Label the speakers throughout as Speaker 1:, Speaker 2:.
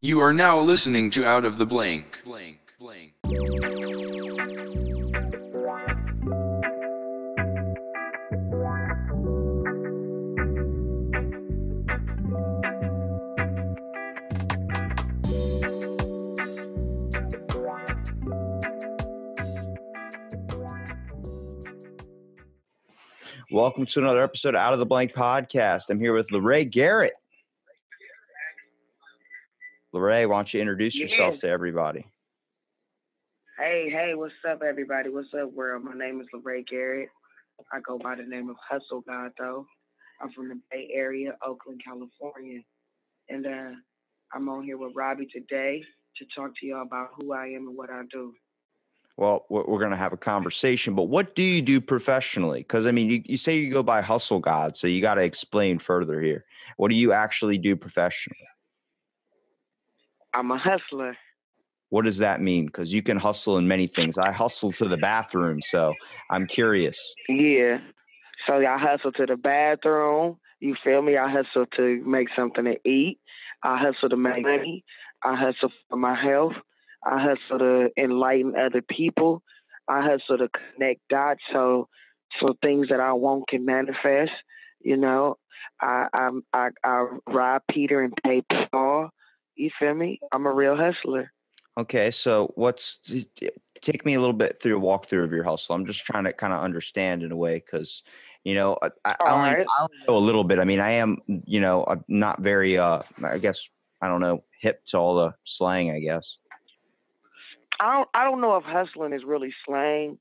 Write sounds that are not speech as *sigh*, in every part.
Speaker 1: You are now listening to Out of the Blank. Blank, blank.
Speaker 2: Welcome to another episode of Out of the Blank podcast. I'm here with Lere Garrett. Lere, why don't you introduce yourself to everybody?
Speaker 3: Hey, hey, what's up, everybody? What's up, world? My name is Lere Garrett. I go by the name of Hustle God, though. I'm from the Bay Area, Oakland, California. And uh, I'm on here with Robbie today to talk to y'all about who I am and what I do.
Speaker 2: Well, we're we're going to have a conversation, but what do you do professionally? Because, I mean, you, you say you go by Hustle God, so you got to explain further here. What do you actually do professionally?
Speaker 3: I'm a hustler.
Speaker 2: What does that mean? Because you can hustle in many things. I hustle to the bathroom, so I'm curious.
Speaker 3: Yeah. So I hustle to the bathroom. You feel me? I hustle to make something to eat. I hustle to make money. I hustle for my health. I hustle to enlighten other people. I hustle to connect dots so so things that I want can manifest. You know, I I I, I rob Peter and pay Paul. You feel me? I'm a real hustler.
Speaker 2: Okay, so what's take me a little bit through a walkthrough of your hustle. I'm just trying to kind of understand in a way because you know I, I, only,
Speaker 3: Alright.
Speaker 2: I only know a little bit. I mean, I am you know I'm not very uh I guess I don't know hip to all the slang. I guess.
Speaker 3: I don't I don't know if hustling is really slang,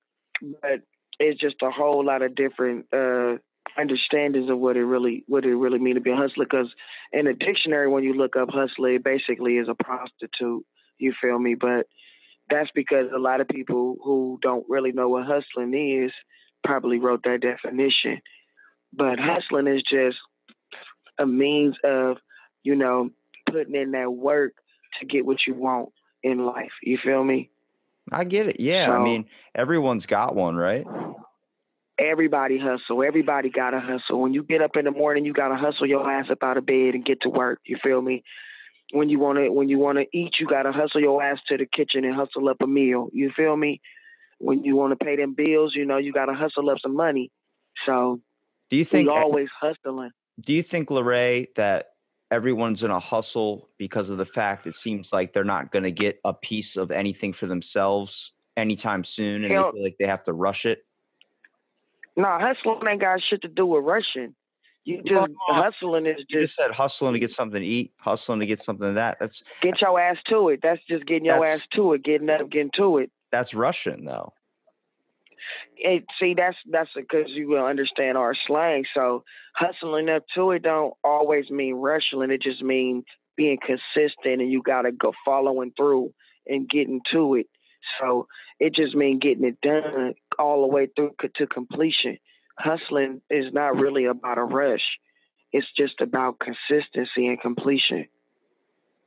Speaker 3: but it's just a whole lot of different uh understandings of what it really what it really mean to be a hustler. Because in a dictionary, when you look up hustler, it basically is a prostitute. You feel me? But that's because a lot of people who don't really know what hustling is probably wrote that definition. But hustling is just a means of, you know, putting in that work to get what you want in life. You feel me?
Speaker 2: I get it. Yeah, I mean everyone's got one, right?
Speaker 3: Everybody hustle. Everybody gotta hustle. When you get up in the morning, you gotta hustle your ass up out of bed and get to work. You feel me? When you wanna when you wanna eat, you gotta hustle your ass to the kitchen and hustle up a meal. You feel me? When you wanna pay them bills, you know you gotta hustle up some money. So
Speaker 2: Do you think?
Speaker 3: Uh, always hustling.
Speaker 2: Do you think, Lere, that everyone's in a hustle because of the fact it seems like they're not going to get a piece of anything for themselves anytime soon, and
Speaker 3: Hell-
Speaker 2: they feel like they have to rush it?
Speaker 3: No, hustling ain't got shit to do with rushing. You just hustling is
Speaker 2: You just
Speaker 3: just
Speaker 2: said hustling to get something to eat, hustling to get something to that. That's
Speaker 3: get your ass to it. That's just getting your ass to it, getting up, getting to it.
Speaker 2: that's Russian though.
Speaker 3: it, see that's that's because you will understand our slang. So hustling up to it don't always mean rushing. It just means being consistent, and you gotta go following through and getting to it. So it just means getting it done all the way through to completion. Hustling is not really about a rush. It's just about consistency and completion.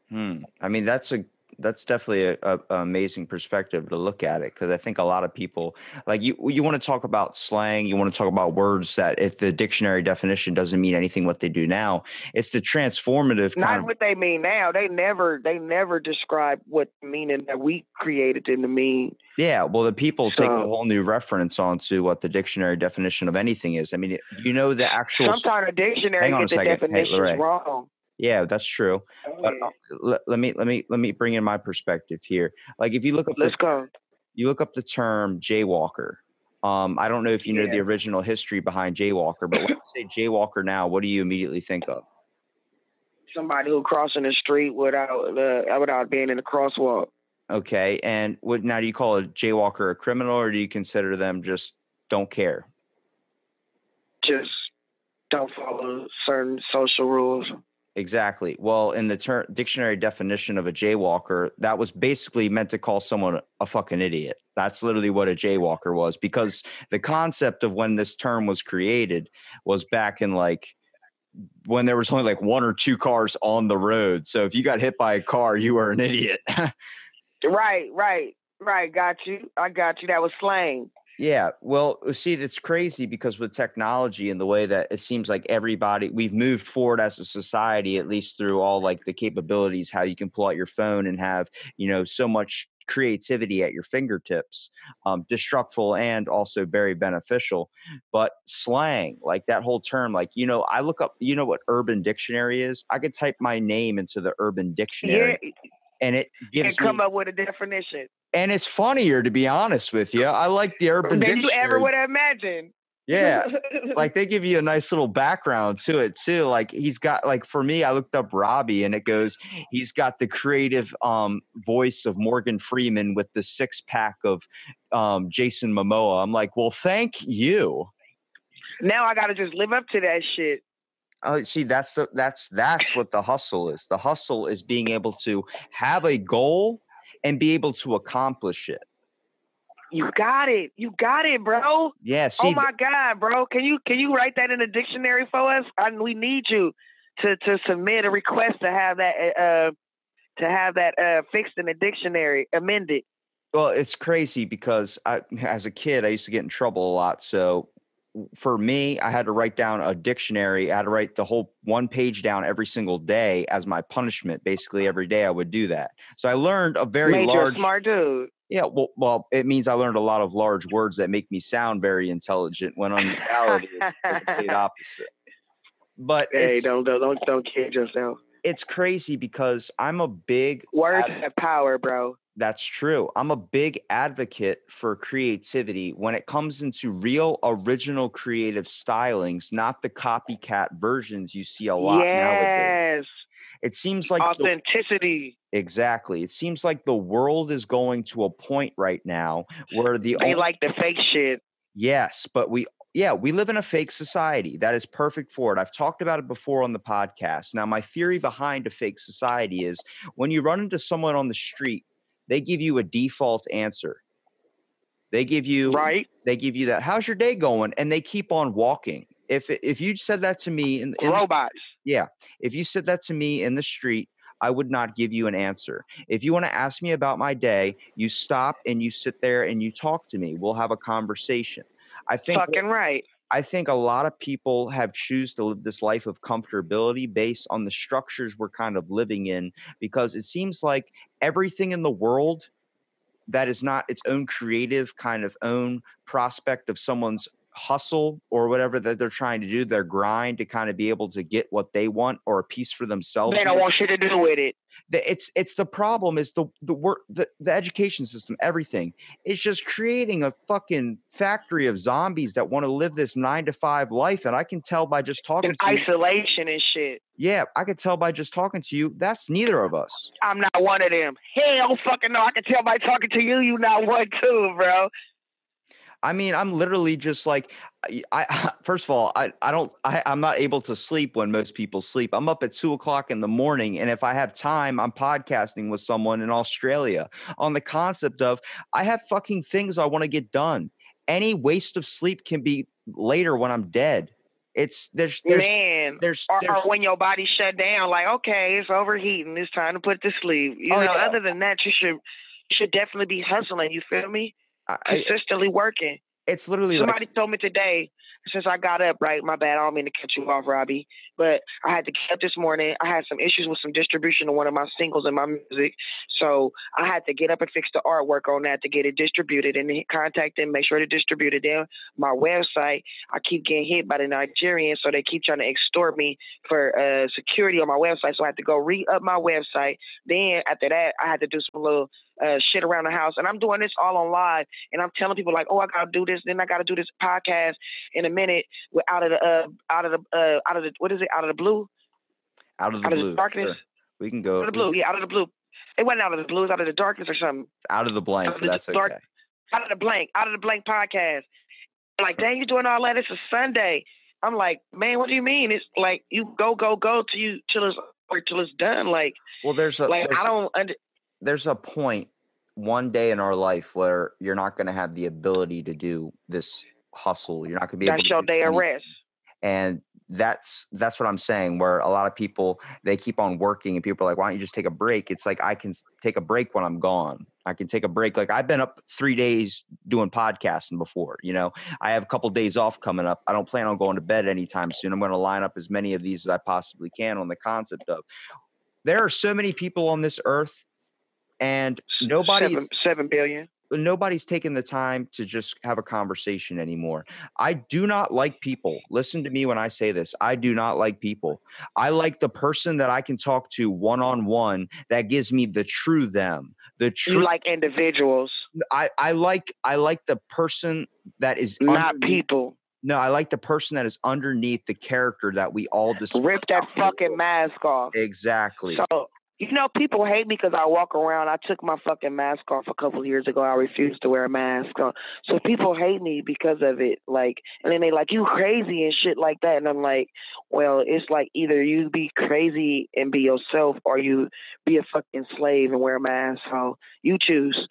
Speaker 2: Hmm. I mean, that's a that's definitely a, a, a amazing perspective to look at it because I think a lot of people like you. You want to talk about slang, you want to talk about words that if the dictionary definition doesn't mean anything what they do now, it's the transformative kind
Speaker 3: Not
Speaker 2: of
Speaker 3: what they mean now. They never they never describe what meaning that we created them to mean.
Speaker 2: Yeah, well, the people take a whole new reference onto what the dictionary definition of anything is. I mean, you know the actual.
Speaker 3: Sometimes the dictionary
Speaker 2: Hang on a
Speaker 3: get the
Speaker 2: second. Hey, Lorraine.
Speaker 3: wrong.
Speaker 2: Yeah, that's true. But uh, let, let me let me let me bring in my perspective here. Like, if you look up the
Speaker 3: Let's go.
Speaker 2: you look up the term jaywalker. Um, I don't know if you know the original history behind jaywalker, but when you say jaywalker now, what do you immediately think of?
Speaker 3: Somebody who crossing the street without uh, without being in the crosswalk.
Speaker 2: Okay, and what now do you call a jaywalker a criminal, or do you consider them just don't care?
Speaker 3: Just don't follow certain social rules.
Speaker 2: Exactly. Well, in the ter- dictionary definition of a jaywalker, that was basically meant to call someone a fucking idiot. That's literally what a jaywalker was because the concept of when this term was created was back in like when there was only like one or two cars on the road. So if you got hit by a car, you were an idiot. *laughs*
Speaker 3: Right, right, right. Got you. I got you. That was slang.
Speaker 2: Yeah, well, uh, see, it's crazy because with technology and the way that it seems like everybody we've moved forward as a society, at least through all like the capabilities, how you can pull out your phone and have you know so much creativity at your fingertips, um, destructful and also very beneficial. But slang, like that whole term, like you know, I look up, you know what Urban Dictionary is? I could type my name into the Urban Dictionary. And it
Speaker 3: and
Speaker 2: gives
Speaker 3: come
Speaker 2: me,
Speaker 3: up with a definition
Speaker 2: and it's funnier to be honest with you. I like the Urban
Speaker 3: than you ever would have imagined.
Speaker 2: Yeah, *laughs* like they give you a nice little background to it too like he's got like for me i looked up robbie and it goes he's got the creative um voice of morgan freeman with the six pack of um jason momoa i'm like well thank you
Speaker 3: now I gotta just live up to that shit.
Speaker 2: Oh see that's the that's that's what the hustle is the hustle is being able to have a goal and be able to accomplish it
Speaker 3: You got it. You got it, bro.
Speaker 2: yeah see
Speaker 3: oh my god, bro. Can you can you write that in a dictionary for us? I, we need you to to submit a request to have that uh to have that uh fixed in the dictionary amended.
Speaker 2: Well, it's crazy because I, as a kid, I used to get in trouble a lot. So for me, I had to write down a dictionary. I had to write the whole one page down every single day as my punishment. Basically, every day I would do that. So I learned a very
Speaker 3: Made
Speaker 2: large.
Speaker 3: smart dude.
Speaker 2: Yeah, well, well, it means I learned a lot of large words that make me sound very intelligent when in reality it's the complete opposite. But
Speaker 3: Hey, don't don't don't don't kid yourself.
Speaker 2: it's crazy because I'm a big
Speaker 3: Words
Speaker 2: ad-
Speaker 3: have power, bro.
Speaker 2: That's true. I'm a big advocate for creativity when it comes into real original creative stylings, not the copycat versions you see a lot nowadays.
Speaker 3: Yes.
Speaker 2: It seems like the,
Speaker 3: Authenticity.
Speaker 2: exactly. It seems like the world is going to a point right now where the
Speaker 3: They
Speaker 2: on-
Speaker 3: like the fake shit.
Speaker 2: Yes, but we yeah, we live in a fake society. That is perfect for it. I've talked about it before on the podcast. Now, my theory behind a fake society is when you run into someone on the street, they give you a default answer. They give you
Speaker 3: Right?
Speaker 2: they give you that how's your day going and they keep on walking. If if you said that to me in, in
Speaker 3: Robots.
Speaker 2: yeah, if you said that to me in the street, I would not give you an answer. If you want to ask me about my day, you stop and you sit there and you talk to me. We'll have a conversation. I think
Speaker 3: Fucking right.
Speaker 2: I think a lot of people have choose to live this life of comfortability based on the structures we're kind of living in because it seems like everything in the world that is not its own creative kind of own prospect of someone's hustle or whatever that they're trying to do their grind to kind of be able to get what they want or a piece for themselves
Speaker 3: They don't want shit to do with it.
Speaker 2: it's it's the problem is the the work the, the education system everything It's just creating a fucking factory of zombies that want to live this nine to five life and i can tell by just talking
Speaker 3: In
Speaker 2: to you
Speaker 3: isolation and shit.
Speaker 2: yeah i can tell by just talking to you that's neither of us
Speaker 3: I'm not one of them. Hell fucking no. I can tell by talking to you, you not one too, bro.
Speaker 2: I mean i'm literally just like I, I *laughs* first of all i, I don't I, i'm not able to sleep when most people sleep i'm up at two o'clock in the morning and if i have time i'm podcasting with someone in australia on the concept of i have fucking things i want to get done any waste of sleep can be later when i'm dead it's there's there's
Speaker 3: Man.
Speaker 2: there's,
Speaker 3: Or,
Speaker 2: there's
Speaker 3: or when your body shut down, like, okay, it's overheating. It's time to put to sleep. You
Speaker 2: Oh,
Speaker 3: know,
Speaker 2: yeah.
Speaker 3: other than that, you should you should definitely be hustling. You feel me?
Speaker 2: I, I-
Speaker 3: Consistently working.
Speaker 2: it's literally like
Speaker 3: Somebody told me today, since I got up, right? My bad. I don't mean to cut you off, Robbie. But I had to get up this morning. I had some issues with some distribution of one of my singles and my music. So I had to get up and fix the artwork on that to get it distributed and contact them, make sure to distribute it. Then my website, I keep getting hit by the Nigerians, so they keep trying to extort me for uh, security on my website. So I had to go re up my website. Then after that, I had to do some little uh, shit around the house. And I'm doing this all on live. And I'm telling people like, oh, I gotta do this. Then I gotta do this podcast in minute. With out of the uh, out of the uh, out of the what is it? Out of the blue?
Speaker 2: out of the
Speaker 3: out of the
Speaker 2: blue
Speaker 3: darkness?
Speaker 2: sure. we can go
Speaker 3: Out of the blue? Yeah, out of the blue. It wasn't out of the blue. It was out of the darkness or something.
Speaker 2: out of the blank
Speaker 3: out of the
Speaker 2: that's
Speaker 3: dark-
Speaker 2: okay
Speaker 3: Out of the blank. Out of the blank podcast. Like, dang, you doing all that? It's a Sunday. I'm like, man, what do you mean? It's like you go, go, go till you till it's or till it's done. Like,
Speaker 2: well there's a
Speaker 3: like
Speaker 2: there's,
Speaker 3: I don't under.
Speaker 2: there's a point one day in our life where you're not going to have the ability to do this hustle you're not going to be able
Speaker 3: That's your day of rest.
Speaker 2: and that's that's what I'm saying. Where a lot of people they keep on working, and people are like, "Why don't you just take a break?" It's like I can take a break when I'm gone. I can take a break. Like I've been up three days doing podcasting before. You know, I have a couple days off coming up. I don't plan on going to bed anytime soon. I'm going to line up as many of these as I possibly can on the concept of there are so many people on this earth, and nobody
Speaker 3: seven, seven billion
Speaker 2: nobody's taking the time to just have a conversation anymore. I do not like people. Listen to me when I say this. I do not like people. I like the person that I can talk to one on one that gives me the true them. The true
Speaker 3: you like individuals
Speaker 2: I I like I like the person that is
Speaker 3: not
Speaker 2: underneath-
Speaker 3: people
Speaker 2: No, I like the person that is underneath the character that we all display.
Speaker 3: rip that
Speaker 2: out in the
Speaker 3: fucking mask off
Speaker 2: Exactly.
Speaker 3: So you know, people hate me because I walk around. I took my fucking mask off a couple of years ago. I refused to wear a mask. Uh, So people hate me because of it. Like, and then they like you crazy and shit like that. And I'm like, well, it's like either you be crazy and be yourself, or you be a fucking slave and wear a mask. So you choose.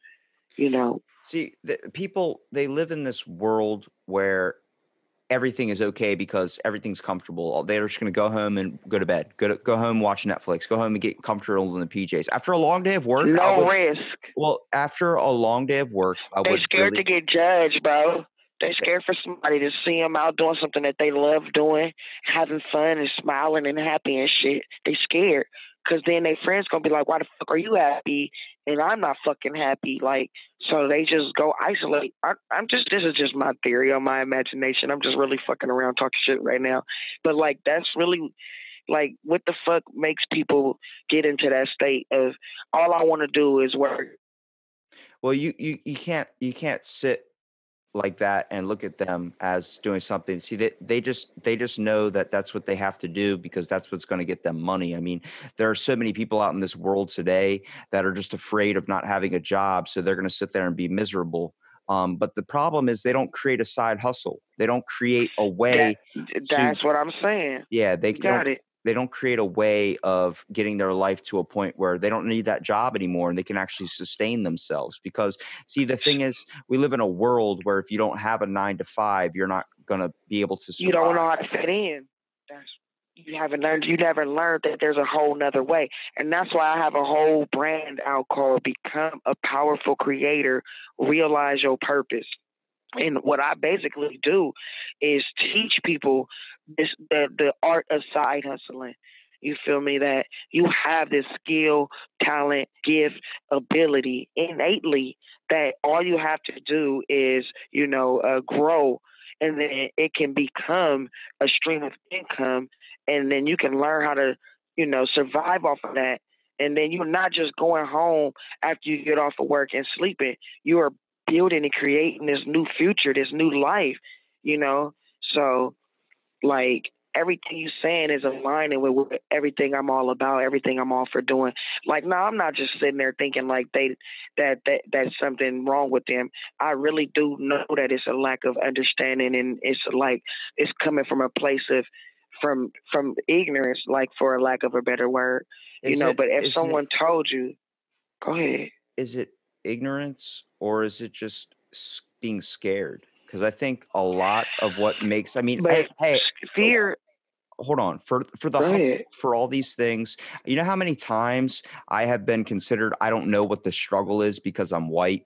Speaker 3: You know,
Speaker 2: See, the, people they live in this world where everything is okay because everything's comfortable. They're just going to go home and go to bed. Go to, go home, watch Netflix. Go home and get comfortable in the PJs. After a long day of work,
Speaker 3: no
Speaker 2: would,
Speaker 3: risk.
Speaker 2: well, after a long day of work, I
Speaker 3: They scared
Speaker 2: really-
Speaker 3: to get judged, bro. They're eh scared for somebody to see them out doing something that they love doing, having fun and smiling and happy and shit. They scared because then their friends gonna be like, "Why the fuck are you happy?" And I'm not fucking happy. Like, so they just go isolate. I, I'm just this is just my theory or my imagination. I'm just really fucking around talking shit right now, but like that's really. Like what the fuck makes people get into that state of all I want to do is work
Speaker 2: Well, you you you can't you can't sit like that and look at them as doing something. See, they they just they just know that that's what they have to do because that's what's going to get them money. I mean, there are so many people out in this world today that are just afraid of not having a job, so they're going to sit there and be miserable. Um, but the problem is they don't create a side hustle. They don't create a way.
Speaker 3: That's what I'm saying.
Speaker 2: Yeah, they
Speaker 3: got it.
Speaker 2: They don't create a way of getting their life to a point where they don't need that job anymore and they can actually sustain themselves because see the thing is we live in a world where if you don't have a 9 to 5 you're not going to be able to survive.
Speaker 3: You don't know how to fit in. That's you haven't learned. You never learned that there's a whole nother way, and that's why I have a whole brand out called "Become a Powerful Creator, Realize Your Purpose." And what I basically do is teach people this the the art of side hustling. You feel me? That you have this skill, talent, gift, ability innately. That all you have to do is, you know, uh, grow, and then it can become a stream of income, and then you can learn how to, you know, survive off of that. And then you're not just going home after you get off of work and sleeping. You are building and creating this new future, this new life, you know. So, like everything you're saying is aligning with everything I'm all about, everything I'm all for doing. Like, no, I'm not just sitting there thinking like they that that that's something wrong with them. I really do know that it's a lack of understanding, and it's like it's coming from a place of from from ignorance, like for a lack of a better word, you
Speaker 2: Is
Speaker 3: know.
Speaker 2: it-
Speaker 3: but if
Speaker 2: isn't it-
Speaker 3: someone told you, go ahead.
Speaker 2: is it ignorance or is it just being scared? Because I think a lot of what makes I mean, hey, hey,
Speaker 3: fear.
Speaker 2: hold on for for the
Speaker 3: ahead.
Speaker 2: for all these things you know how many times i have been considered i don't know what the struggle is because i'm white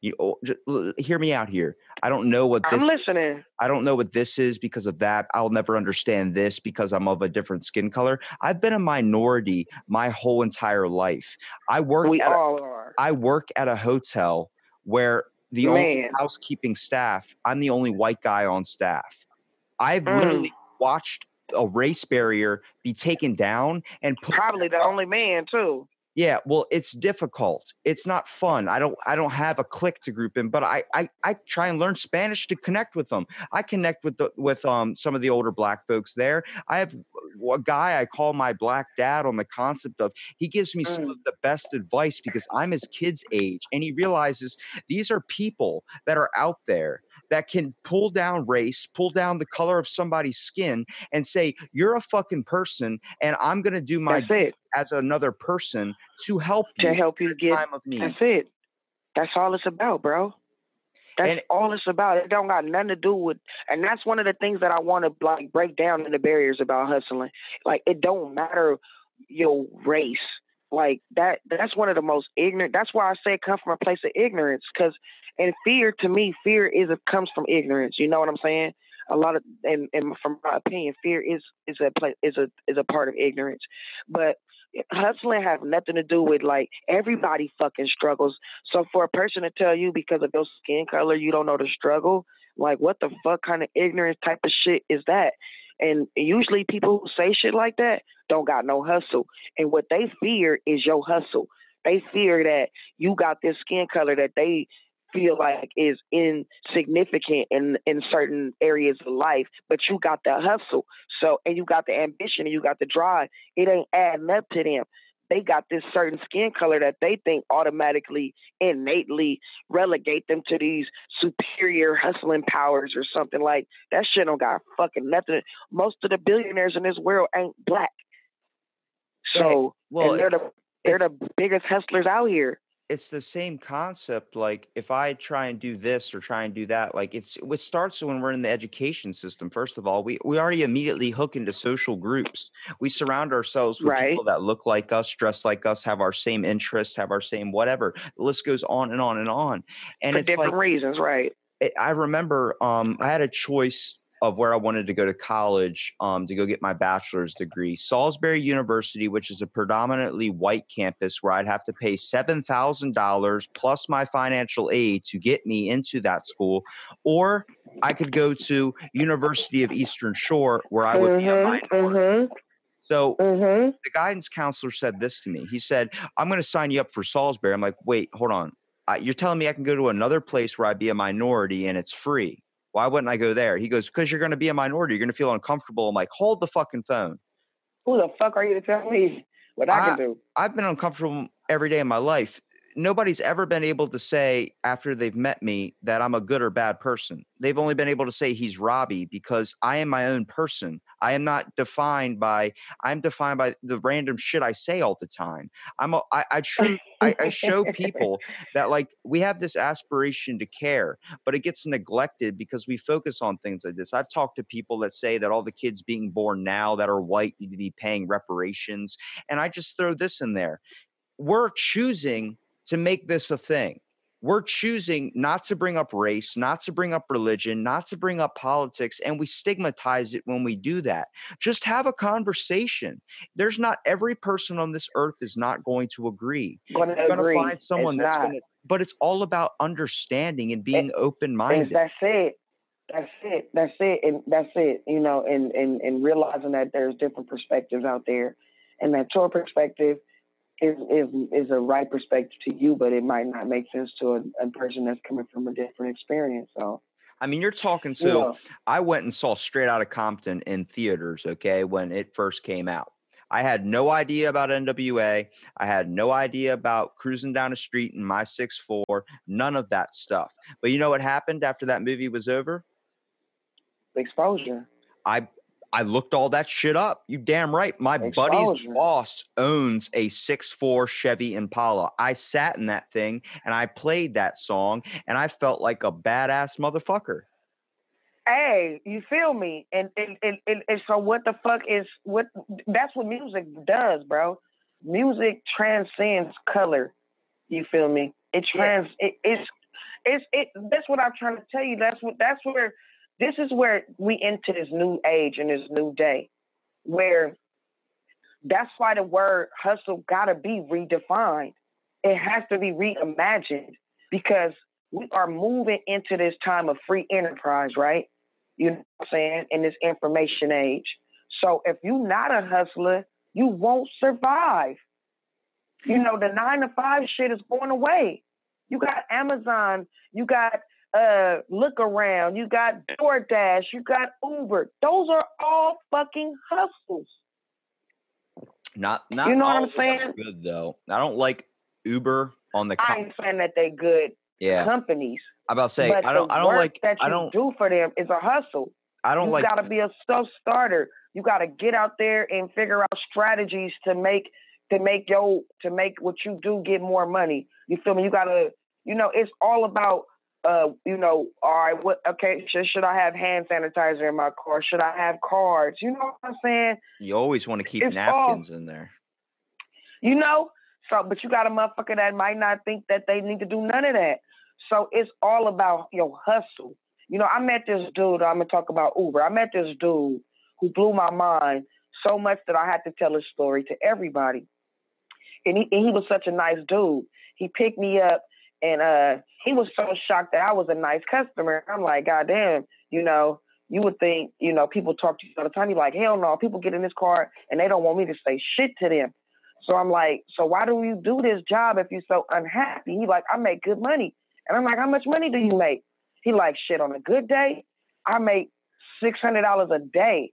Speaker 2: you oh, j- l- hear me out here i don't know what
Speaker 3: I'm
Speaker 2: this
Speaker 3: listening.
Speaker 2: i don't know what this is because of that i'll never understand this because i'm of a different skin color i've been a minority my whole entire life i work
Speaker 3: We
Speaker 2: at a,
Speaker 3: all are.
Speaker 2: i work at a hotel where the only housekeeping staff i'm the only white guy on staff. I've
Speaker 3: Mm.
Speaker 2: literally watched a race barrier be taken down and put
Speaker 3: Probably the only man too.
Speaker 2: yeah well it's difficult. It's not fun. I don't i don't have a click to group in but i i, I try and learn spanish to connect with them i connect with the with um some of the older black folks there. I have a guy i call my black dad on the concept of he gives me some
Speaker 3: Mm.
Speaker 2: of the best advice because i'm his kid's age and he realizes these are people that are out there that can pull down race, pull down the color of somebody's skin, and say, You're a fucking person, and I'm going to do my as another person to help you
Speaker 3: To help you get.
Speaker 2: time of need.
Speaker 3: That's it. That's all it's about, bro. That's
Speaker 2: And-
Speaker 3: all it's about. It don't got nothing to do with, and that's one of the things that I want to like break down in the barriers about hustling. Like it don't matter your race. Like that. That's one of the most ignorant. That's why I say it comes from a place of ignorance. Because and fear to me, fear is it comes from ignorance. You know what I'm saying? A lot of and, and from my opinion, fear is is a place is a is a part of ignorance. But hustling have nothing to do with like everybody fucking struggles. So for a person to tell you because of your skin color you don't know the struggle, like what the fuck kind of ignorance type of shit is that? And usually people who say shit like that don't got no hustle. And what they fear is your hustle. They fear that you got this skin color that they feel like is insignificant in in certain areas of life, but you got the hustle. So and you got the ambition and you got the drive. It ain't adding up to them. They got this certain skin color that they think automatically, innately relegate them to these superior hustling powers or something like that. Shit don't got fucking nothing. Most of the billionaires in this world ain't black. So
Speaker 2: Well,
Speaker 3: and they're the they're the biggest hustlers out here.
Speaker 2: It's the same concept like if i try and do this or try and do that like it's it starts when we're in the education system first of all we we already immediately hook into social groups we surround ourselves with
Speaker 3: Right.
Speaker 2: people that look like us dress like us have our same interests have our same whatever the list goes on and on and on and
Speaker 3: for
Speaker 2: it's
Speaker 3: different
Speaker 2: like
Speaker 3: reasons, right?
Speaker 2: I remember um, I had a choice of where I wanted to go to college um, to go get my bachelor's degree. Salisbury University, which is a predominantly white campus, where I'd have to pay seven thousand dollars plus my financial aid to get me into that school, or I could go to University of Eastern Shore, where I would be a minority.
Speaker 3: mm-hmm,
Speaker 2: So
Speaker 3: mm-hmm.
Speaker 2: the guidance counselor said this to me. He said, I'm going to sign you up for Salisbury. I'm like, wait, hold on. Uh, you're telling me I can go to another place where I'd be a minority and it's free. Why wouldn't I go there? He goes, because you're going to be a minority. You're going to feel uncomfortable. I'm like, hold the fucking phone.
Speaker 3: Who the fuck are you to tell me what I,
Speaker 2: I-
Speaker 3: can do?
Speaker 2: I've been uncomfortable every day of my life. Nobody's ever been able to say after they've met me that I'm a good or bad person. They've only been able to say he's Robbie because I am my own person. I am not defined by I'm defined by the random shit I say all the time. I'm a, I, I, I, I show people *laughs* that like we have this aspiration to care, but it gets neglected because we focus on things like this. I've talked to people that say that all the kids being born now that are white need to be paying reparations, and I just throw this in there. We're choosing to make this a thing. We're choosing not to bring up race, not to bring up religion, not to bring up politics, and we stigmatize it when we do that. Just have a conversation. There's not every person on this earth is not going to agree
Speaker 3: Gonna
Speaker 2: you're going to find someone
Speaker 3: It's
Speaker 2: that's going to but it's all about understanding and eh, being open minded.
Speaker 3: that's it. That's it. That's it. And that's it. You know, and, and, and realizing that there's different perspectives out there and that your perspective is, is, is a right perspective to you, but it might not make sense to a, a person that's coming from a different experience. So,
Speaker 2: i mean you're talking to
Speaker 3: know,
Speaker 2: i went and saw straight out of compton in theaters okay when it first came out i had no idea about nwa i had no idea about cruising down a street in my six four. none of that stuff but you know what happened after that movie was over
Speaker 3: exposure.
Speaker 2: i I looked all that shit up. You damn right. My buddy's boss owns a 6'4 Chevy Impala. I sat in that thing and I played that song and I felt like a badass motherfucker.
Speaker 3: Hey, you feel me? And and, and, and and so what the fuck is what that's what music does, bro. Music transcends color. You feel me? It
Speaker 2: Yeah.
Speaker 3: trans it, it's it's it that's what I'm trying to tell you. That's what that's where this is where we enter this new age and this new day where that's why the word hustle gotta be redefined. It has to be reimagined because we are moving into this time of free enterprise, right? You know what I'm saying? In this information age. So if you're not a hustler, you won't survive. You know, the nine to five shit is going away. You got Amazon, you got uh look around, you got DoorDash, you got Uber. Those are all fucking hustles.
Speaker 2: Not not
Speaker 3: You know what I'm
Speaker 2: of them are
Speaker 3: saying?
Speaker 2: good though. I don't like Uber on the
Speaker 3: I
Speaker 2: co-
Speaker 3: ain't saying that they good
Speaker 2: yeah.
Speaker 3: companies,
Speaker 2: I'm about to say I don't I don't like
Speaker 3: that you
Speaker 2: I don't
Speaker 3: do for them is a hustle.
Speaker 2: I don't
Speaker 3: you
Speaker 2: like
Speaker 3: gotta be a self starter. You gotta get out there and figure out strategies to make to make your to make what you do get more money. You feel me? You gotta, you know, it's all about uh, you know, all right, what? Okay, should, should I have hand sanitizer in my car? Should I have cards? You know what I'm saying?
Speaker 2: You always want to keep
Speaker 3: It's all-
Speaker 2: napkins in there.
Speaker 3: You know, so but you got a motherfucker that might not think that they need to do none of that. So it's all about your hustle. You know, I met this dude. I'm gonna talk about Uber. I met this dude who blew my mind so much that I had to tell his story to everybody. And he, and he was such a nice dude. He picked me up, and uh, he was so shocked that I was a nice customer. I'm like, God damn, you know, you would think, you know, people talk to you all the time. You're like, hell no, people get in this car and they don't want me to say shit to them. So I'm like, so why do you do this job if you're so unhappy? He like, I make good money. And I'm like, how much money do you make? He like, shit, on a good day, I make six hundred dollars a day.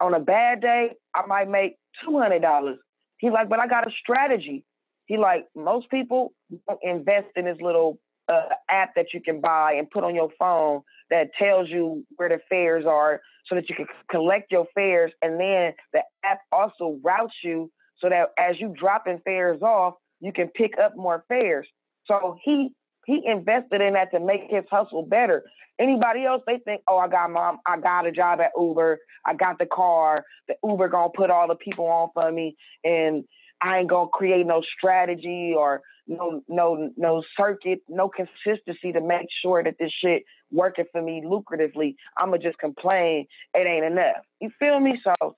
Speaker 3: On a bad day, I might make two hundred dollars. He like, but I got a strategy. He like, most people don't invest in this little uh, app that you can buy and put on your phone that tells you where the fares are so that you can collect your fares. And then the app also routes you so that as you dropping fares off, you can pick up more fares. So he he invested in that to make his hustle better. Anybody else, they think, oh, I got mom, I got a job at Uber, I got the car, the Uber gonna put all the people on for me, and I ain't gonna create no strategy or no no no circuit, no consistency to make sure that this shit working for me lucratively. I'ma just complain it ain't enough. You feel me? So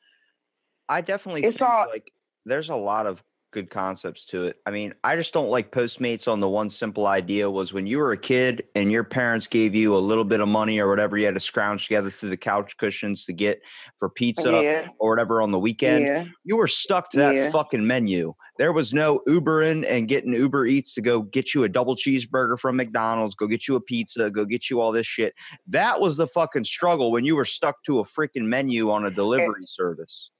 Speaker 2: I definitely
Speaker 3: It's all-
Speaker 2: like there's a lot of good concepts to it. I mean, I just don't like Postmates on the one simple idea was when you were a kid and your parents gave you a little bit of money or whatever you had to scrounge together through the couch cushions to get for pizza
Speaker 3: yeah,
Speaker 2: or whatever on the weekend.
Speaker 3: yeah.
Speaker 2: You were stuck to that
Speaker 3: Yeah.
Speaker 2: fucking menu. There was no Ubering and getting Uber Eats to go get you a double cheeseburger from McDonald's, go get you a pizza, go get you all this shit. That was the fucking struggle when you were stuck to a freaking menu on a eh, delivery service.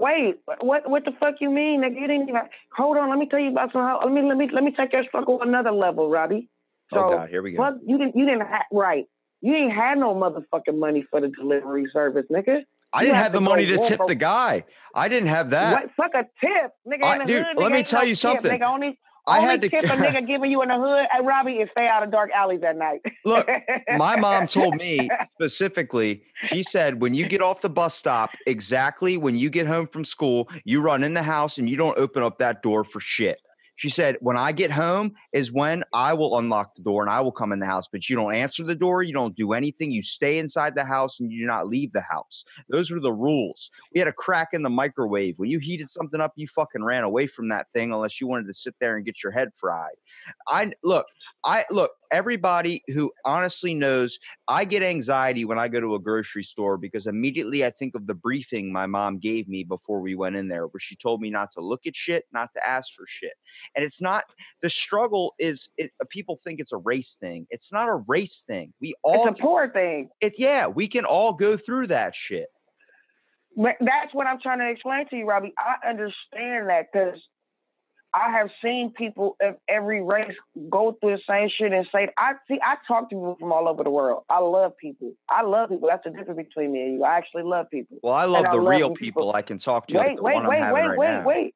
Speaker 3: Wait, what what the fuck you mean, nigga? You didn't even hold on. Let me tell you about some. Let me let me let me take your struggle another level, Robbie. Oh, so,
Speaker 2: oh God, here we go.
Speaker 3: fuck, you didn't you didn't have right. You ain't had no motherfucking money for the delivery service, nigga.
Speaker 2: I
Speaker 3: you
Speaker 2: didn't
Speaker 3: have
Speaker 2: have the money to tip the guy. I didn't have that.
Speaker 3: what fuck a tip, nigga?
Speaker 2: I- dude,
Speaker 3: hood,
Speaker 2: let
Speaker 3: nigga,
Speaker 2: me tell
Speaker 3: no
Speaker 2: you
Speaker 3: tip,
Speaker 2: something.
Speaker 3: Nigga, only
Speaker 2: I
Speaker 3: only
Speaker 2: had to
Speaker 3: tip a nigga *laughs* giving you in the hood. Hey, Robbie, is stay out of dark alleys at night.
Speaker 2: look. My mom *laughs* told me specifically. She said, when you get off the bus stop, exactly when you get home from school, you run in the house and you don't open up that door for shit. She said, when I get home is when I will unlock the door and I will come in the house, but you don't answer the door, you don't do anything, you stay inside the house and you do not leave the house. Those were the rules. We had a crack in the microwave. When you heated something up, you fucking ran away from that thing unless you wanted to sit there and get your head fried. I look, I look, everybody who honestly knows I get anxiety when I go to a grocery store because immediately I think of the briefing my mom gave me before we went in there, where she told me not to look at shit, not to ask for shit. And it's not the struggle is it, uh, people think it's a race thing. It's not a race thing. We all
Speaker 3: it's a poor thing.
Speaker 2: it yeah, we can all go through that shit.
Speaker 3: But that's what I'm trying to explain to you, Robbie. I understand that because I have seen people of every race go through the same shit and say, I see, I talk to people from all over the world. I love people. I love people. That's the difference between me and you. I actually love people.
Speaker 2: Well, I love
Speaker 3: I
Speaker 2: the
Speaker 3: love
Speaker 2: real
Speaker 3: people-
Speaker 2: people I can talk to, like
Speaker 3: Wait,
Speaker 2: the
Speaker 3: wait, wait, wait,
Speaker 2: right
Speaker 3: wait,
Speaker 2: now.
Speaker 3: wait.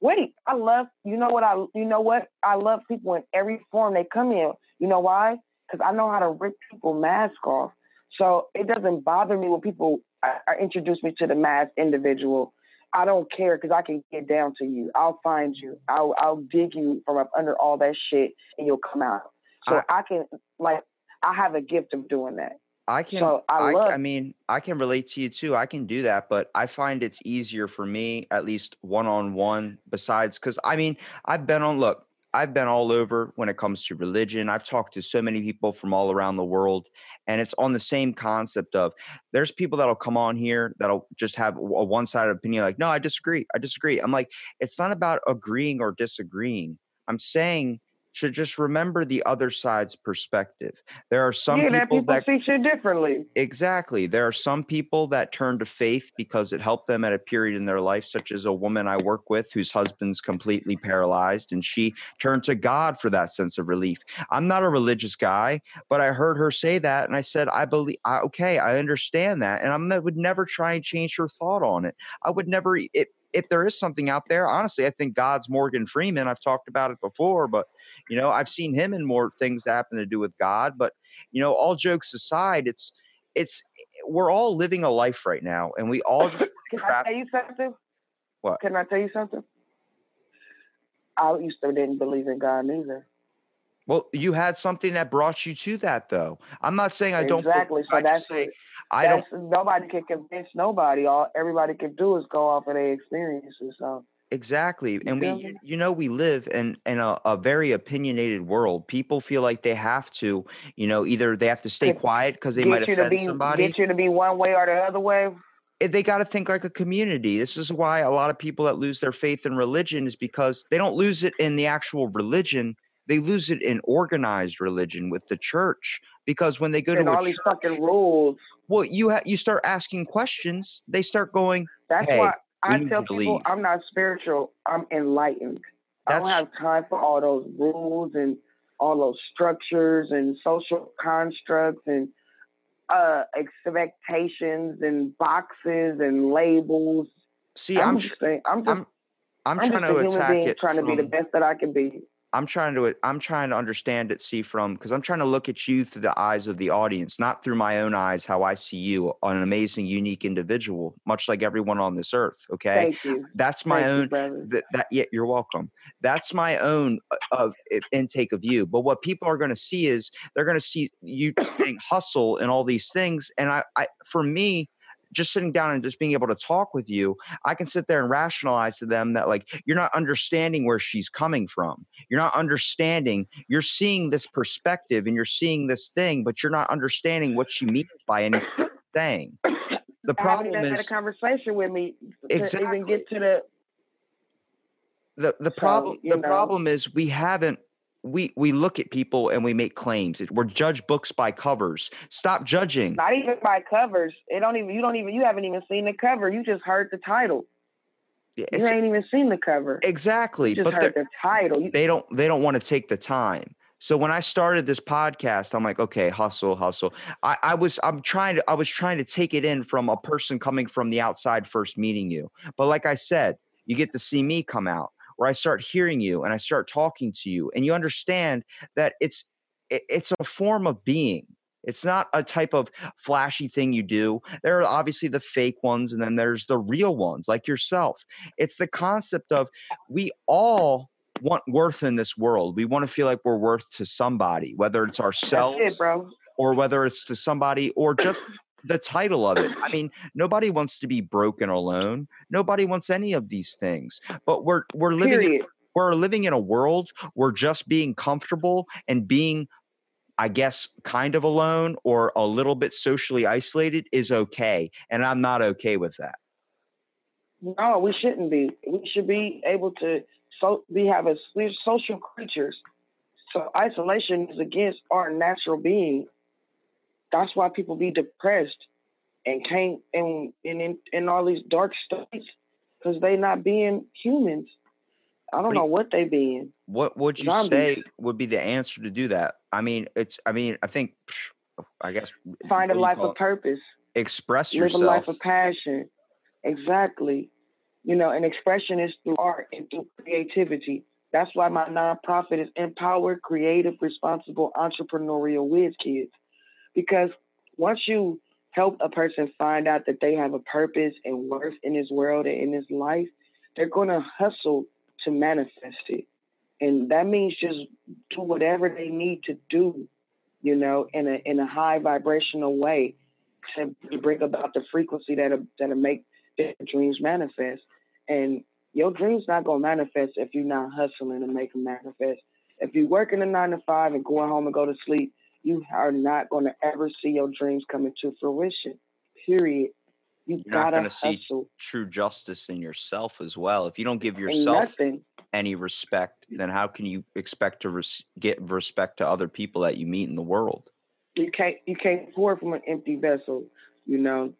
Speaker 3: Wait, I love, you know what I, you know what? I love people in every form they come in. You know why? Because I know how to rip people mask off. So it doesn't bother me when people uh, uh, introduce me to the masked individual. I don't care because I can get down to you. I'll find you. I'll I'll dig you from up under all that shit, and you'll come out. So I, can like I have a gift of doing that.
Speaker 2: I can
Speaker 3: So I
Speaker 2: I,
Speaker 3: love.
Speaker 2: I mean, I can relate to you too. I can do that, but I find it's easier for me, at least one on one, besides because I mean, I've been on, look, I've been all over when it comes to religion. I've talked to so many people from all around the world, and it's on the same concept of there's people that'll come on here that'll just have a one sided opinion, like, no, I disagree. I disagree. I'm like, it's not about agreeing or disagreeing. I'm saying, should just remember the other side's perspective. There are some
Speaker 3: yeah, that
Speaker 2: people
Speaker 3: people
Speaker 2: that
Speaker 3: see shit differently.
Speaker 2: Exactly. There are some people that turn to faith because it helped them at a period in their life, such as a woman I work with whose husband's completely paralyzed, and she turned to God for that sense of relief. I'm not a religious guy, but I heard her say that, and I said, I believe, I, okay, I understand that, and I'm, I would never try and change her thought on it. I would never, it, if there is something out there, honestly, I think God's Morgan Freeman. I've talked about it before, but you know, I've seen him in more things that happen to do with God. But you know, all jokes aside, it's it's we're all living a life right now, and we all just *laughs*
Speaker 3: Can I tell you something?
Speaker 2: What?
Speaker 3: Can I tell you something? I used to didn't believe in God neither.
Speaker 2: Well, you had something that brought you to that, though. I'm not saying I don't.
Speaker 3: Exactly. So
Speaker 2: I
Speaker 3: that's
Speaker 2: just say I don't.
Speaker 3: Nobody can convince nobody. All everybody can do is go off of their experiences. So
Speaker 2: Exactly. And we, you- know, we live in, in a, a very opinionated world. People feel like they have to, you know, either they have to stay quiet because they might
Speaker 3: get you to
Speaker 2: offend
Speaker 3: be
Speaker 2: somebody.
Speaker 3: get you to be one way or the other way.
Speaker 2: they got to think like a community. This is why a lot of people that lose their faith in religion is because they don't lose it in the actual religion. They lose it in organized religion with the church. Because when they go
Speaker 3: And
Speaker 2: to
Speaker 3: all
Speaker 2: church,
Speaker 3: these fucking rules.
Speaker 2: Well, you ha- you start asking questions. They start going,
Speaker 3: That's
Speaker 2: Hey,
Speaker 3: why I tell people. I'm not spiritual. I'm enlightened. I don't have time for all those rules and all those structures and social constructs and uh expectations and boxes and labels.
Speaker 2: "See,
Speaker 3: I'm,
Speaker 2: I'm
Speaker 3: just saying, I'm just
Speaker 2: I'm I'm,
Speaker 3: I'm
Speaker 2: trying
Speaker 3: just
Speaker 2: to attack
Speaker 3: being
Speaker 2: it
Speaker 3: trying to be the best that I can be.
Speaker 2: I'm trying to I'm trying to understand it, see from because I'm trying to look at you through the eyes of the audience, not through my own eyes, how I see you, an amazing, unique individual, much like everyone on this earth. Okay,
Speaker 3: Thank you.
Speaker 2: that's my
Speaker 3: Thank
Speaker 2: own.
Speaker 3: brother.
Speaker 2: That, that yeah, you're welcome. That's my own uh, of i- intake of you. But what people are going to see is they're going to see you saying hustle and all these things. And I, I, for me, just sitting down and just being able to talk with you, I can sit there and rationalize to them that like you're not understanding where she's coming from. You're not understanding. You're seeing this perspective and you're seeing this thing, but you're not understanding what she means by anything. The
Speaker 3: I haven't
Speaker 2: problem
Speaker 3: had a
Speaker 2: is
Speaker 3: conversation with me to even
Speaker 2: Exactly.
Speaker 3: get to the
Speaker 2: the the
Speaker 3: So,
Speaker 2: problem the
Speaker 3: know.
Speaker 2: problem is we haven't we we look at people and we make claims we're judge books by covers stop judging
Speaker 3: not even by covers. It don't even you don't even you haven't even seen the cover. You just heard the title.
Speaker 2: Yeah,
Speaker 3: You ain't even seen the cover.
Speaker 2: exactly
Speaker 3: You just
Speaker 2: but
Speaker 3: heard the title. You,
Speaker 2: they don't they don't want to take the time so when i started this podcast i'm like okay hustle hustle i i was i'm trying to i was trying to take it in from a person coming from the outside first meeting you but like i said you get to see me come out where i start hearing you and i start talking to you and you understand that it's it's a form of being it's not a type of flashy thing you do. There are obviously the fake ones, and then there's the real ones, like yourself. It's the concept of we all want worth in this world. We want to feel like we're worth to somebody, whether it's ourselves
Speaker 3: it, bro.
Speaker 2: or whether it's to somebody or just the title of it. I mean, *clears throat* nobody wants to be broken alone. Nobody wants any of these things. But we're we're living in, we're living in a world where just being comfortable and being I guess kind of alone or a little bit socially isolated is okay. And I'm not okay with that.
Speaker 3: No, we shouldn't be. We should be able to. So we have a we're social creatures. So isolation is against our natural being. That's why people be depressed and can't and and in, in all these dark states because they not being humans. I don't
Speaker 2: What
Speaker 3: know
Speaker 2: you-
Speaker 3: what they being.
Speaker 2: What would you
Speaker 3: Zombies.
Speaker 2: say would be the answer to do that? I mean, it's I mean, I think I guess
Speaker 3: Find a life of
Speaker 2: it?
Speaker 3: purpose.
Speaker 2: express
Speaker 3: live
Speaker 2: yourself.
Speaker 3: a life of passion. Exactly. You know, and expression is through art and through creativity. That's why my nonprofit is Empowered Creative Responsible Entrepreneurial Whiz Kids. Because once you help a person find out that they have a purpose and worth in this world and in this life, they're going to hustle to manifest it. And that means just do whatever they need to do, you know, in a in a high vibrational way to, to bring about the frequency that'll that'll make their dreams manifest. And your dreams not gonna manifest if you're not hustling to make them manifest. If you're working a nine to five and going home and go to sleep, you are not gonna ever see your dreams coming to fruition. Period. You
Speaker 2: You're
Speaker 3: gotta
Speaker 2: gonna see. True justice in yourself as well. If you don't give yourself any respect, then how can you expect to res- get respect to other people that you meet in the world?
Speaker 3: you can't you can't pour from an empty vessel, you know.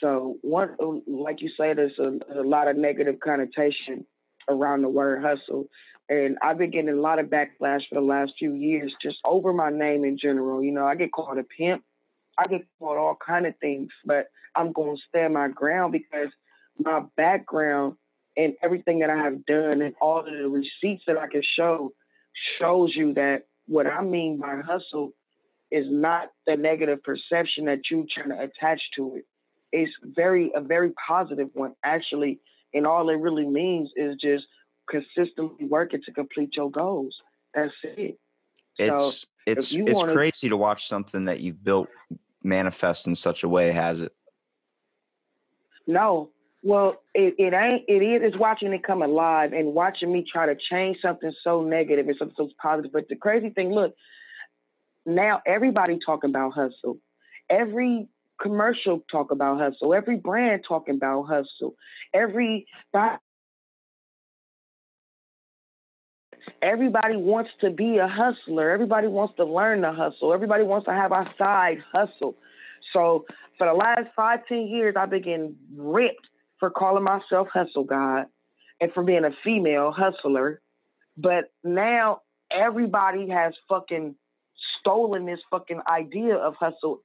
Speaker 3: So one, like you say, there's a, a lot of negative connotation around the word hustle, and I've been getting a lot of backlash for the last few years just over my name in general. You know, I get called a pimp, I get called all kind of things, but I'm going to stand my ground because my background and everything that I have done and all of the receipts that I can show shows you that what I mean by hustle is not the negative perception that you trying to attach to it. It's very a very positive one actually, and all it really means is just consistently working to complete your goals. That's it.
Speaker 2: It's so it's it's wanna, crazy to watch something that you've built manifest in such a way, has it?
Speaker 3: No. Well, it, it ain't it is it's watching it come alive and watching me try to change something so negative and something so positive. But the crazy thing, look, now everybody talking about hustle. Every commercial talk about hustle. Every brand talking about hustle. Every everybody wants to be a hustler. Everybody wants to learn to hustle. Everybody wants to have a side hustle. So for the last five, ten years, I've been getting ripped for calling myself hustle god and for being a female hustler. But now everybody has fucking stolen this fucking idea of hustle.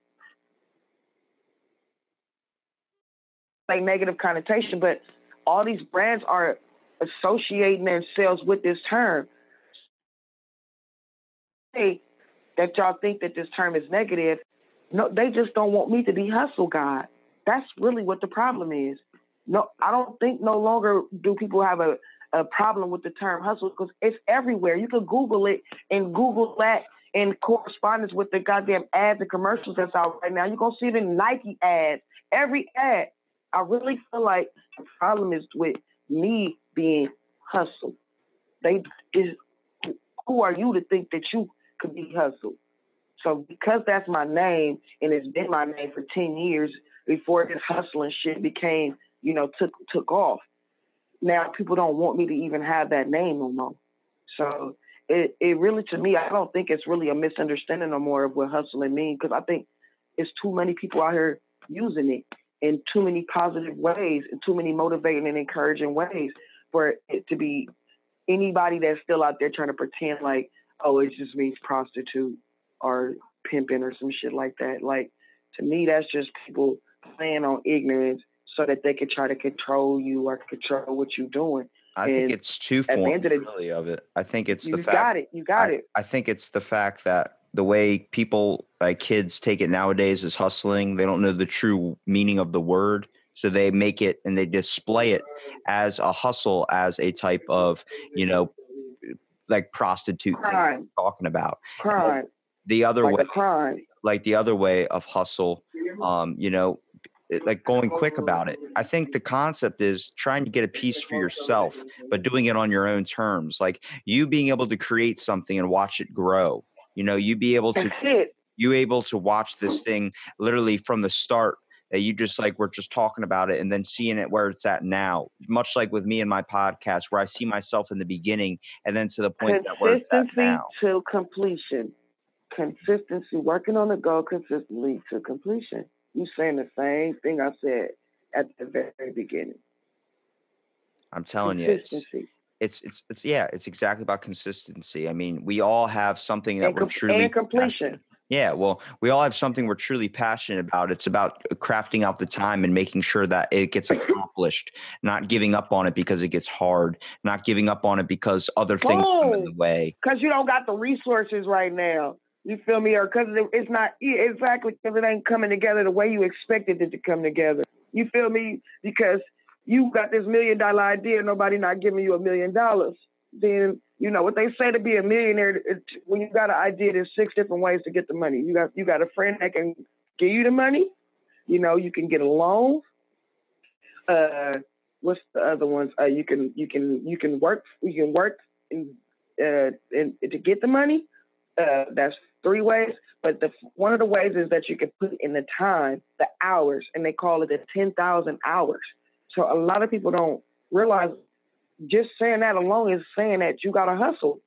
Speaker 3: Like negative connotation, but all these brands are associating themselves with this term. Hey, that y'all think that this term is negative. No, they just don't want me to be hustle god. That's really what the problem is. No, I don't think no longer do people have a, a problem with the term hustle because it's everywhere. You can Google it and Google that in correspondence with the goddamn ads and commercials that's out right now. You're gonna see in Nike ads, every ad. I really feel like the problem is with me being hustled. They is who are you to think that you could be hustled? So because that's my name and it's been my name for 10 years before this hustling shit became, you know, took took off. Now people don't want me to even have that name no more. So it, it really to me, I don't think it's really a misunderstanding no more of what hustling means because I think it's too many people out here using it in too many positive ways, in too many motivating and encouraging ways for it to be anybody that's still out there trying to pretend like, oh, it just means prostitute or pimping or some shit like that. Like to me, that's just people playing on ignorance so that they can try to control you or control what you're doing.
Speaker 2: I and think it's two forms really of it. I think it's the fact.
Speaker 3: You got it. You got
Speaker 2: I,
Speaker 3: it.
Speaker 2: I think it's the fact that the way people like kids take it nowadays is hustling. They don't know the true meaning of the word. So they make it and they display it as a hustle, as a type of, you know, like prostitute talking about.
Speaker 3: Crime.
Speaker 2: The other
Speaker 3: like
Speaker 2: way,
Speaker 3: crime.
Speaker 2: like the other way of hustle, um, you know, like going quick about it. I think the concept is trying to get a piece for yourself, but doing it on your own terms. Like you being able to create something and watch it grow. You know, you be able to you able to watch this thing literally from the start that you just like we're just talking about it and then seeing it where it's at now much like with me and my podcast where i see myself in the beginning and then to the point that where it's at now
Speaker 3: to completion consistency working on the goal consistently to completion you saying the same thing I said at the very beginning.
Speaker 2: I'm telling you, it's, it's it's it's yeah, it's exactly about consistency. I mean, we all have something that
Speaker 3: and
Speaker 2: we're truly
Speaker 3: and completion.
Speaker 2: Yeah, well, we all have something we're truly passionate about. It's about uh, crafting out the time and making sure that it gets accomplished, not giving up on it because it gets hard, not giving up on it because other things come in the way.
Speaker 3: Because you don't got the resources right now. You feel me? Or because it's not exactly because it ain't coming together the way you expected it to come together. You feel me? Because you got this million dollar idea, nobody not giving you a million dollars. Then you know what they say to be a millionaire. It, when you got an idea, there's six different ways to get the money. You got you got a friend that can give you the money. You know, you can get a loan. Uh, what's the other ones? Uh, you can you can you can work you can work in, uh, to get the money. Uh, that's three ways, but the one of the ways is that you can put in the time, the hours, and they call it the 10,000 hours. So a lot of people don't realize just saying that alone is saying that you got to hustle.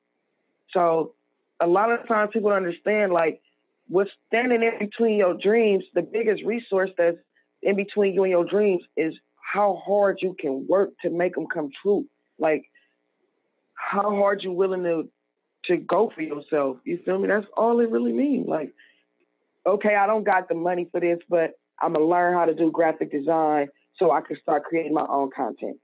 Speaker 3: So a lot of times people understand like what's standing in between your dreams, the biggest resource that's in between you and your dreams is how hard you can work to make them come true. Like how hard you're willing to to go for yourself. You feel me? That's all it really means. Like, okay, I don't got the money for this, but I'm gonna learn how to do graphic design so I can start creating my own content.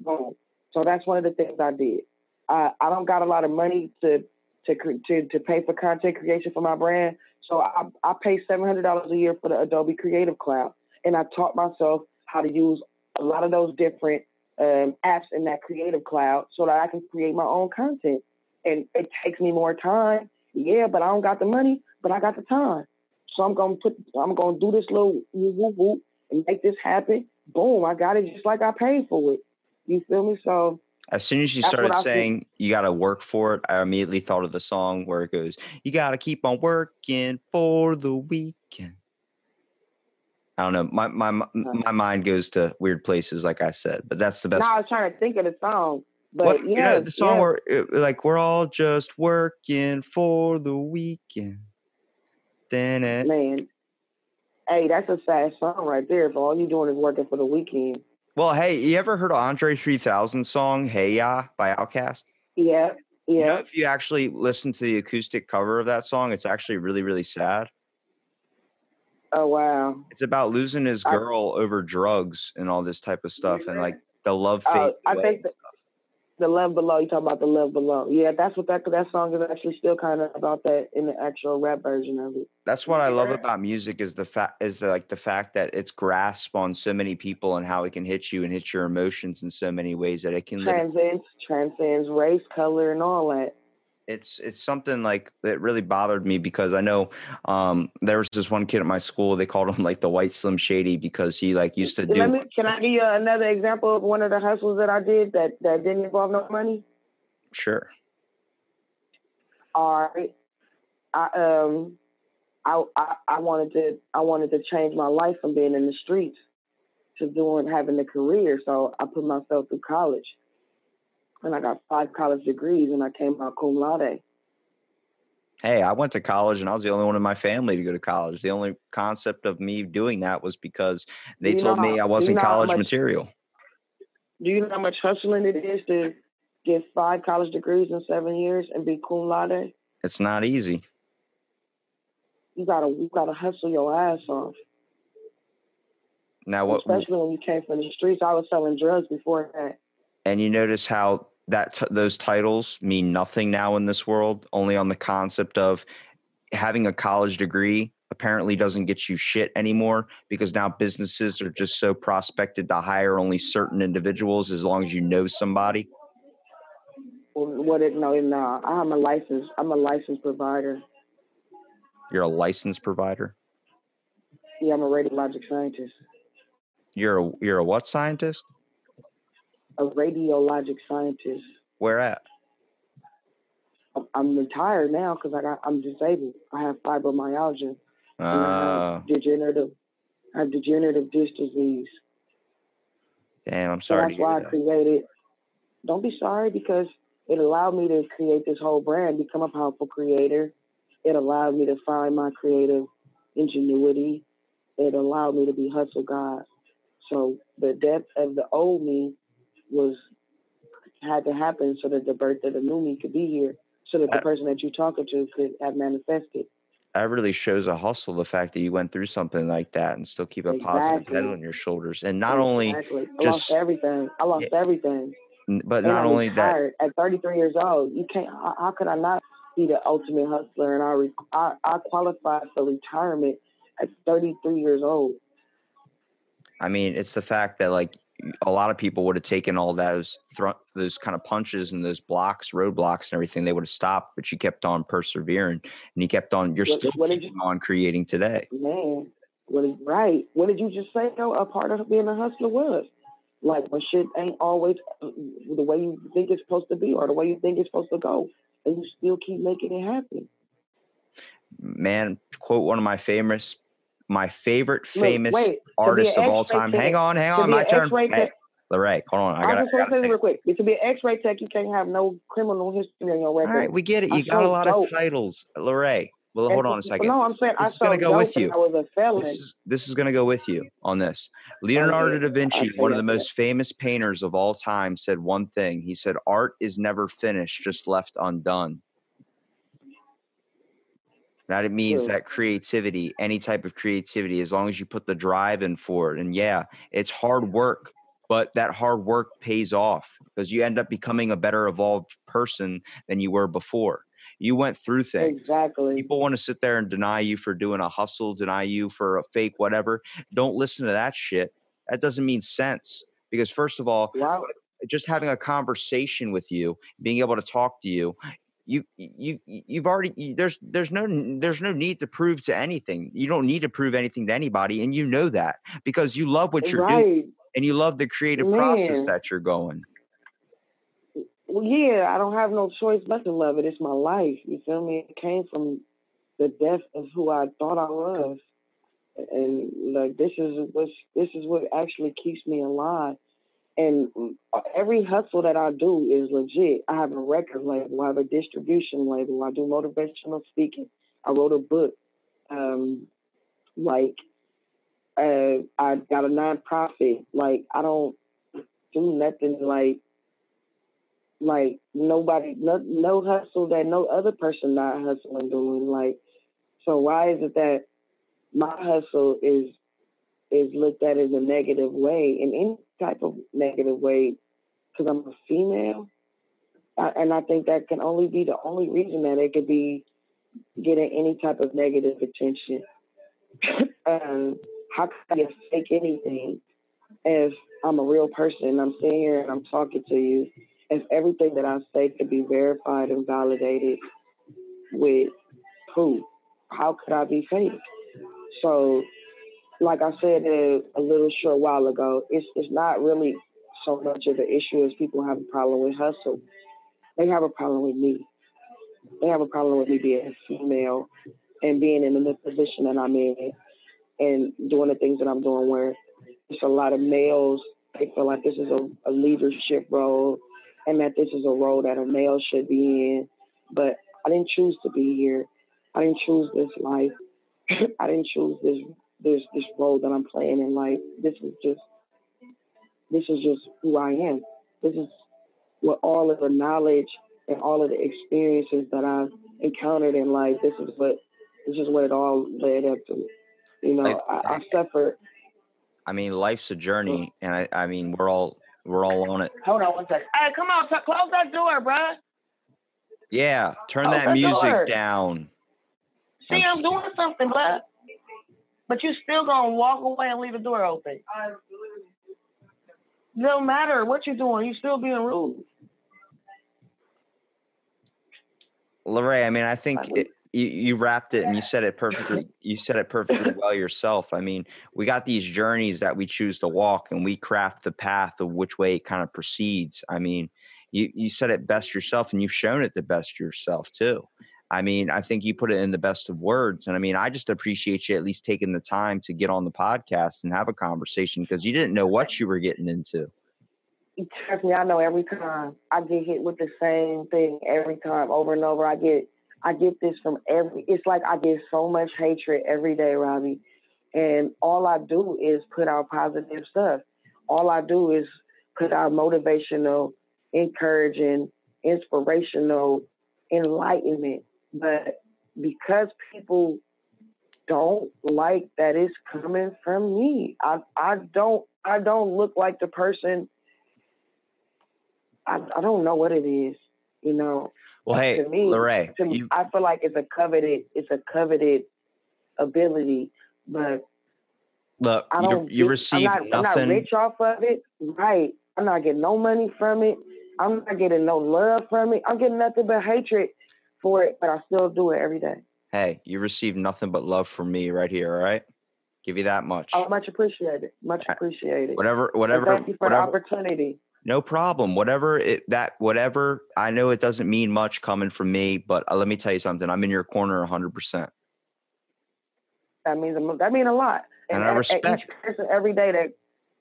Speaker 3: Boom. So that's one of the things I did. I I don't got a lot of money to to to to pay for content creation for my brand, so I I pay seven hundred dollars a year for the Adobe Creative Cloud, and I taught myself how to use a lot of those different um, apps in that Creative Cloud so that I can create my own content. And it takes me more time, yeah, but I don't got the money, but I got the time. So I'm gonna put, I'm gonna do this little whoop whoop and make this happen. Boom, I got it just like I paid for it. You feel me? So
Speaker 2: As soon as you started saying you got to work for it, I immediately thought of the song where it goes, "You got to keep on working for the weekend." I don't know. My my my- uh-huh. my mind goes to weird places, like I said, but that's the best.
Speaker 3: now I was trying to think of the song, but
Speaker 2: What, you
Speaker 3: yeah,
Speaker 2: know, the song
Speaker 3: yeah.
Speaker 2: where it- like we're all just working for the weekend. Then it.
Speaker 3: man. Hey, that's a sad song right there. If all you're doing is working for the weekend.
Speaker 2: Well, hey, you ever heard of Andre 3000 song "Hey Ya" by Outkast?
Speaker 3: Yeah,
Speaker 2: You know,
Speaker 3: yeah.
Speaker 2: if you actually listen to the acoustic cover of that song, it's actually really, really sad.
Speaker 3: Oh wow.
Speaker 2: It's about losing his
Speaker 3: I-
Speaker 2: girl over drugs and all this type of stuff, and like the love
Speaker 3: Oh,
Speaker 2: fade
Speaker 3: I think
Speaker 2: and
Speaker 3: that-
Speaker 2: stuff.
Speaker 3: The love below. You talk about the love below? Yeah, that's what that that song is actually still kind of about that in the actual rap version of it.
Speaker 2: That's what I love about music is the fact is the like the fact that it's grasp on so many people and how it can hit you and hit your emotions in so many ways that it can. lit-
Speaker 3: Transcends transcends race, color, and all that.
Speaker 2: It's it's something like that really bothered me because I know um there was this one kid at my school they called him like the white slim shady because he like used to do
Speaker 3: Let me, can I give you another example of one of the hustles that I did that that didn't involve no money?
Speaker 2: sure
Speaker 3: All right. I um I, I I wanted to I wanted to change my life from being in the streets to doing having a career. So I put myself through college. And I got five college degrees and I came out cum laude.
Speaker 2: hey I went to college and I was the only one in my family to go to college the only concept of me doing that was because they
Speaker 3: you
Speaker 2: told
Speaker 3: know
Speaker 2: me I wasn't
Speaker 3: know
Speaker 2: college
Speaker 3: much-
Speaker 2: material
Speaker 3: Do you know how much hustling it is to get five college degrees in seven years and be cum laude?
Speaker 2: it's not easy
Speaker 3: You gotta you gotta hustle your ass off.
Speaker 2: now what
Speaker 3: Especially when you came from the streets. I was selling drugs before that.
Speaker 2: and you notice how that t- those titles mean nothing now in this world only on the concept of having a college degree apparently doesn't get you shit anymore because now businesses are just so prospected to hire only certain individuals as long as you know somebody
Speaker 3: What it no no. I'm a licensed I'm a licensed provider.
Speaker 2: you're a licensed provider
Speaker 3: Yeah, I'm a radiologic scientist.
Speaker 2: you're a you're a what scientist
Speaker 3: A radiologic scientist.
Speaker 2: where at
Speaker 3: I'm- retired now because I got I'm disabled. I have fibromyalgia. and I
Speaker 2: uh
Speaker 3: have degenerative I have degenerative disc disease.
Speaker 2: damn i'm
Speaker 3: So
Speaker 2: sorry to
Speaker 3: that's why I
Speaker 2: that.
Speaker 3: created. Don't be sorry because it allowed me to create this whole brand, become a powerful creator. It allowed me to find my creative ingenuity. It allowed me to be hustle God. So the death of the old me was had to happen so that the birth of the new me could be here, so that the person that you're talking to could have manifested.
Speaker 2: that really shows a hustle the fact that you went through something like that and still keep a positive head on your shoulders and not only
Speaker 3: exactly. I
Speaker 2: just-
Speaker 3: lost everything. I lost everything.
Speaker 2: but
Speaker 3: And
Speaker 2: not only that
Speaker 3: at 33 years old. You can't. How, how could I not be the ultimate hustler? And I, I I qualified for retirement at 33 years old.
Speaker 2: I mean, it's the fact that like a lot of people would have taken all those thr- those kind of punches and those blocks, roadblocks, and everything. They would have stopped, but you kept on persevering, and you kept on. You're
Speaker 3: What-
Speaker 2: still
Speaker 3: what
Speaker 2: keeping on creating today.
Speaker 3: Man, what is right? What did you just say? Though a part of being a hustler was like when shit ain't always uh, the way you think it's supposed to be or the way you think it's supposed to go, and you still keep making it happen.
Speaker 2: Man, quote one of my famous, my favorite famous
Speaker 3: wait, be
Speaker 2: artist of all time.
Speaker 3: tech-
Speaker 2: Hang on, hang on, my turn. Hey, hold on. I
Speaker 3: I,
Speaker 2: gotta,
Speaker 3: just
Speaker 2: I
Speaker 3: want
Speaker 2: gotta
Speaker 3: say real quick. To be an X-ray tech, you can't have no criminal history on your record.
Speaker 2: right, we get it.
Speaker 3: I
Speaker 2: You got a lot of titles, Lere. Well, hold on a second.
Speaker 3: No, I'm saying I
Speaker 2: This is gonna go with you.
Speaker 3: I was a felon.
Speaker 2: This is this is going to go with you on this. Oh, Leonardo da Vinci, one of the most famous painters of all time, said one thing. He said, "Art is never finished, just left undone." That it means
Speaker 3: True.
Speaker 2: that creativity, any type of creativity, as long as you put the drive in for it, and yeah, it's hard work but that hard work pays off because you end up becoming a better evolved person than you were before. You went through things.
Speaker 3: Exactly.
Speaker 2: People want to sit there and deny you for doing a hustle, deny you for a fake whatever. Don't listen to that shit. That doesn't mean sense because first of all,
Speaker 3: Wow.
Speaker 2: just having a conversation with you, being able to talk to you, you you you've already you- there's there's no there's no need to prove to anything. You don't need to prove anything to anybody, and you know that because you love what eh, you're doing and you love the creative process that you're going.
Speaker 3: Eh, well, yeah, I don't have no choice but to love it. It's my life. You feel me? It came from the death of who I thought I was, and like this is what this is what actually keeps me alive. And every hustle that I do is legit. I have a record label. I have a distribution label. I do motivational speaking. I wrote a book. Um, like, uh, I got a nonprofit. Like, I don't do nothing like like nobody no no hustle that no other person not hustling doing like so why is it that my hustle is is looked at as a negative way in any type of negative way because I'm a female. I, and I think that can only be the only reason that it could be getting any type of negative attention. *laughs* Um, how can I fake anything if I'm a real person I'm sitting here and I'm talking to you if everything that I say could be verified and validated with proof, how could I be fake? So, like I said a, a little short while ago, it's it's not really so much of an issue as people have a problem with hustle. They have a problem with me. They have a problem with me being a female and being in the position that I'm in and doing the things that I'm doing where it's a lot of males they feel like this is a, a leadership role and that this is a role that a male should be in. But I didn't choose to be here. I didn't choose this life. *laughs* I didn't choose this this this role that I'm playing in life. This is just this is just who I am. This is what all of the knowledge and all of the experiences that I've encountered in life. This is what this is what it all led up to. You know, I, I suffered.
Speaker 2: I mean, life's a journey, and I, I mean, we're all we're all on it.
Speaker 3: Hold on one second. Hey, come on, close that door, bruh.
Speaker 2: Yeah, turn that music down.
Speaker 3: See, I'm doing something, blood. But you still gonna walk away and leave the door open. No matter what you're doing, you're still being rude.
Speaker 2: Lere, I mean, I think it, you, you wrapped it and you said it perfectly. *laughs* You said it perfectly well yourself. I mean, we got these journeys that we choose to walk, and we craft the path of which way it kind of proceeds. I mean, you you said it best yourself, and you've shown it the best yourself too. I mean, I think you put it in the best of words, and I mean, I just appreciate you at least taking the time to get on the podcast and have a conversation because you didn't know what you were getting into.
Speaker 3: Trust me, I know every time I get hit with the same thing every time over and over. I get I get this from every it's like I get so much hatred every day, Robbie. And all I do is put out positive stuff. All I do is put out motivational, encouraging, inspirational, enlightenment. But because people don't like that it's coming from me, I I don't I don't look like the person I, I don't know what it is, you know.
Speaker 2: Well, hey,
Speaker 3: to me, to me,
Speaker 2: you,
Speaker 3: I feel like it's a coveted, it's a coveted ability, but
Speaker 2: look,
Speaker 3: I don't.
Speaker 2: you
Speaker 3: get-
Speaker 2: received
Speaker 3: I'm not,
Speaker 2: nothing.
Speaker 3: I'm not rich off of it, right? I'm not getting no money from it. I'm not getting no love from it. I'm getting nothing but hatred for it, but I still do it every day.
Speaker 2: hey, you received nothing but love from me right here. All right, give you that much.
Speaker 3: Oh, much appreciated. Much
Speaker 2: I-
Speaker 3: appreciated.
Speaker 2: whatever,
Speaker 3: And
Speaker 2: whatever,
Speaker 3: thank you for
Speaker 2: whatever.
Speaker 3: the opportunity.
Speaker 2: No problem. Whatever it that whatever. I know it doesn't mean much coming from me, but uh, let me tell you something. I'm in your corner 100. percent
Speaker 3: That means a, that means a lot.
Speaker 2: And I
Speaker 3: e- e-
Speaker 2: respect.
Speaker 3: each person every day that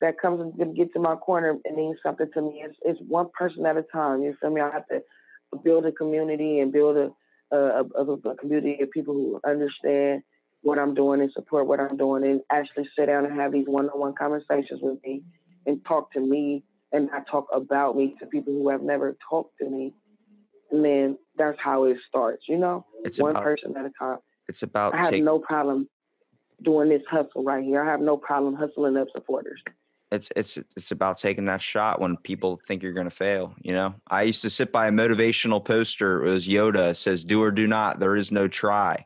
Speaker 3: that comes and gets to my corner it means something to me. It's it's one person at a time. You feel me? I have to build a community and build a a, a, a community of people who understand what I'm doing and support what I'm doing and actually sit down and have these one-on-one conversations with me and talk to me and not talk about me to people who have never talked to me. And then that's how it starts, you know?
Speaker 2: It's
Speaker 3: one
Speaker 2: about
Speaker 3: person at a time.
Speaker 2: it's about
Speaker 3: I have
Speaker 2: take,
Speaker 3: no problem doing this hustle right here. I have no problem hustling up supporters.
Speaker 2: It's it's it's about taking that shot when people think you're going to fail you know i used to sit by a motivational poster it was yoda it says do or do not there is no try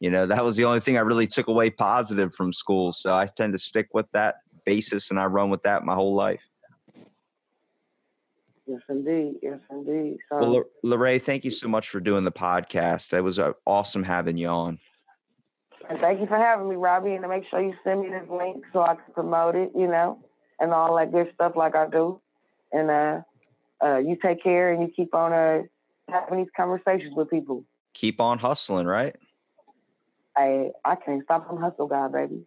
Speaker 2: you know that was the only thing i really took away positive from school so i tend to stick with that basis and i run with that my whole life
Speaker 3: Yes, indeed. Yes, indeed. So,
Speaker 2: well Lere, thank you so much for doing the podcast it was uh, awesome having you on
Speaker 3: and thank you for having me, Robbie. And to make sure you send me this link so I can promote it, you know, and all that good stuff like I do. And uh, uh, you take care and you keep on uh, having these conversations with people.
Speaker 2: Keep on hustling, right?
Speaker 3: I I can't stop from hustle, guy, baby.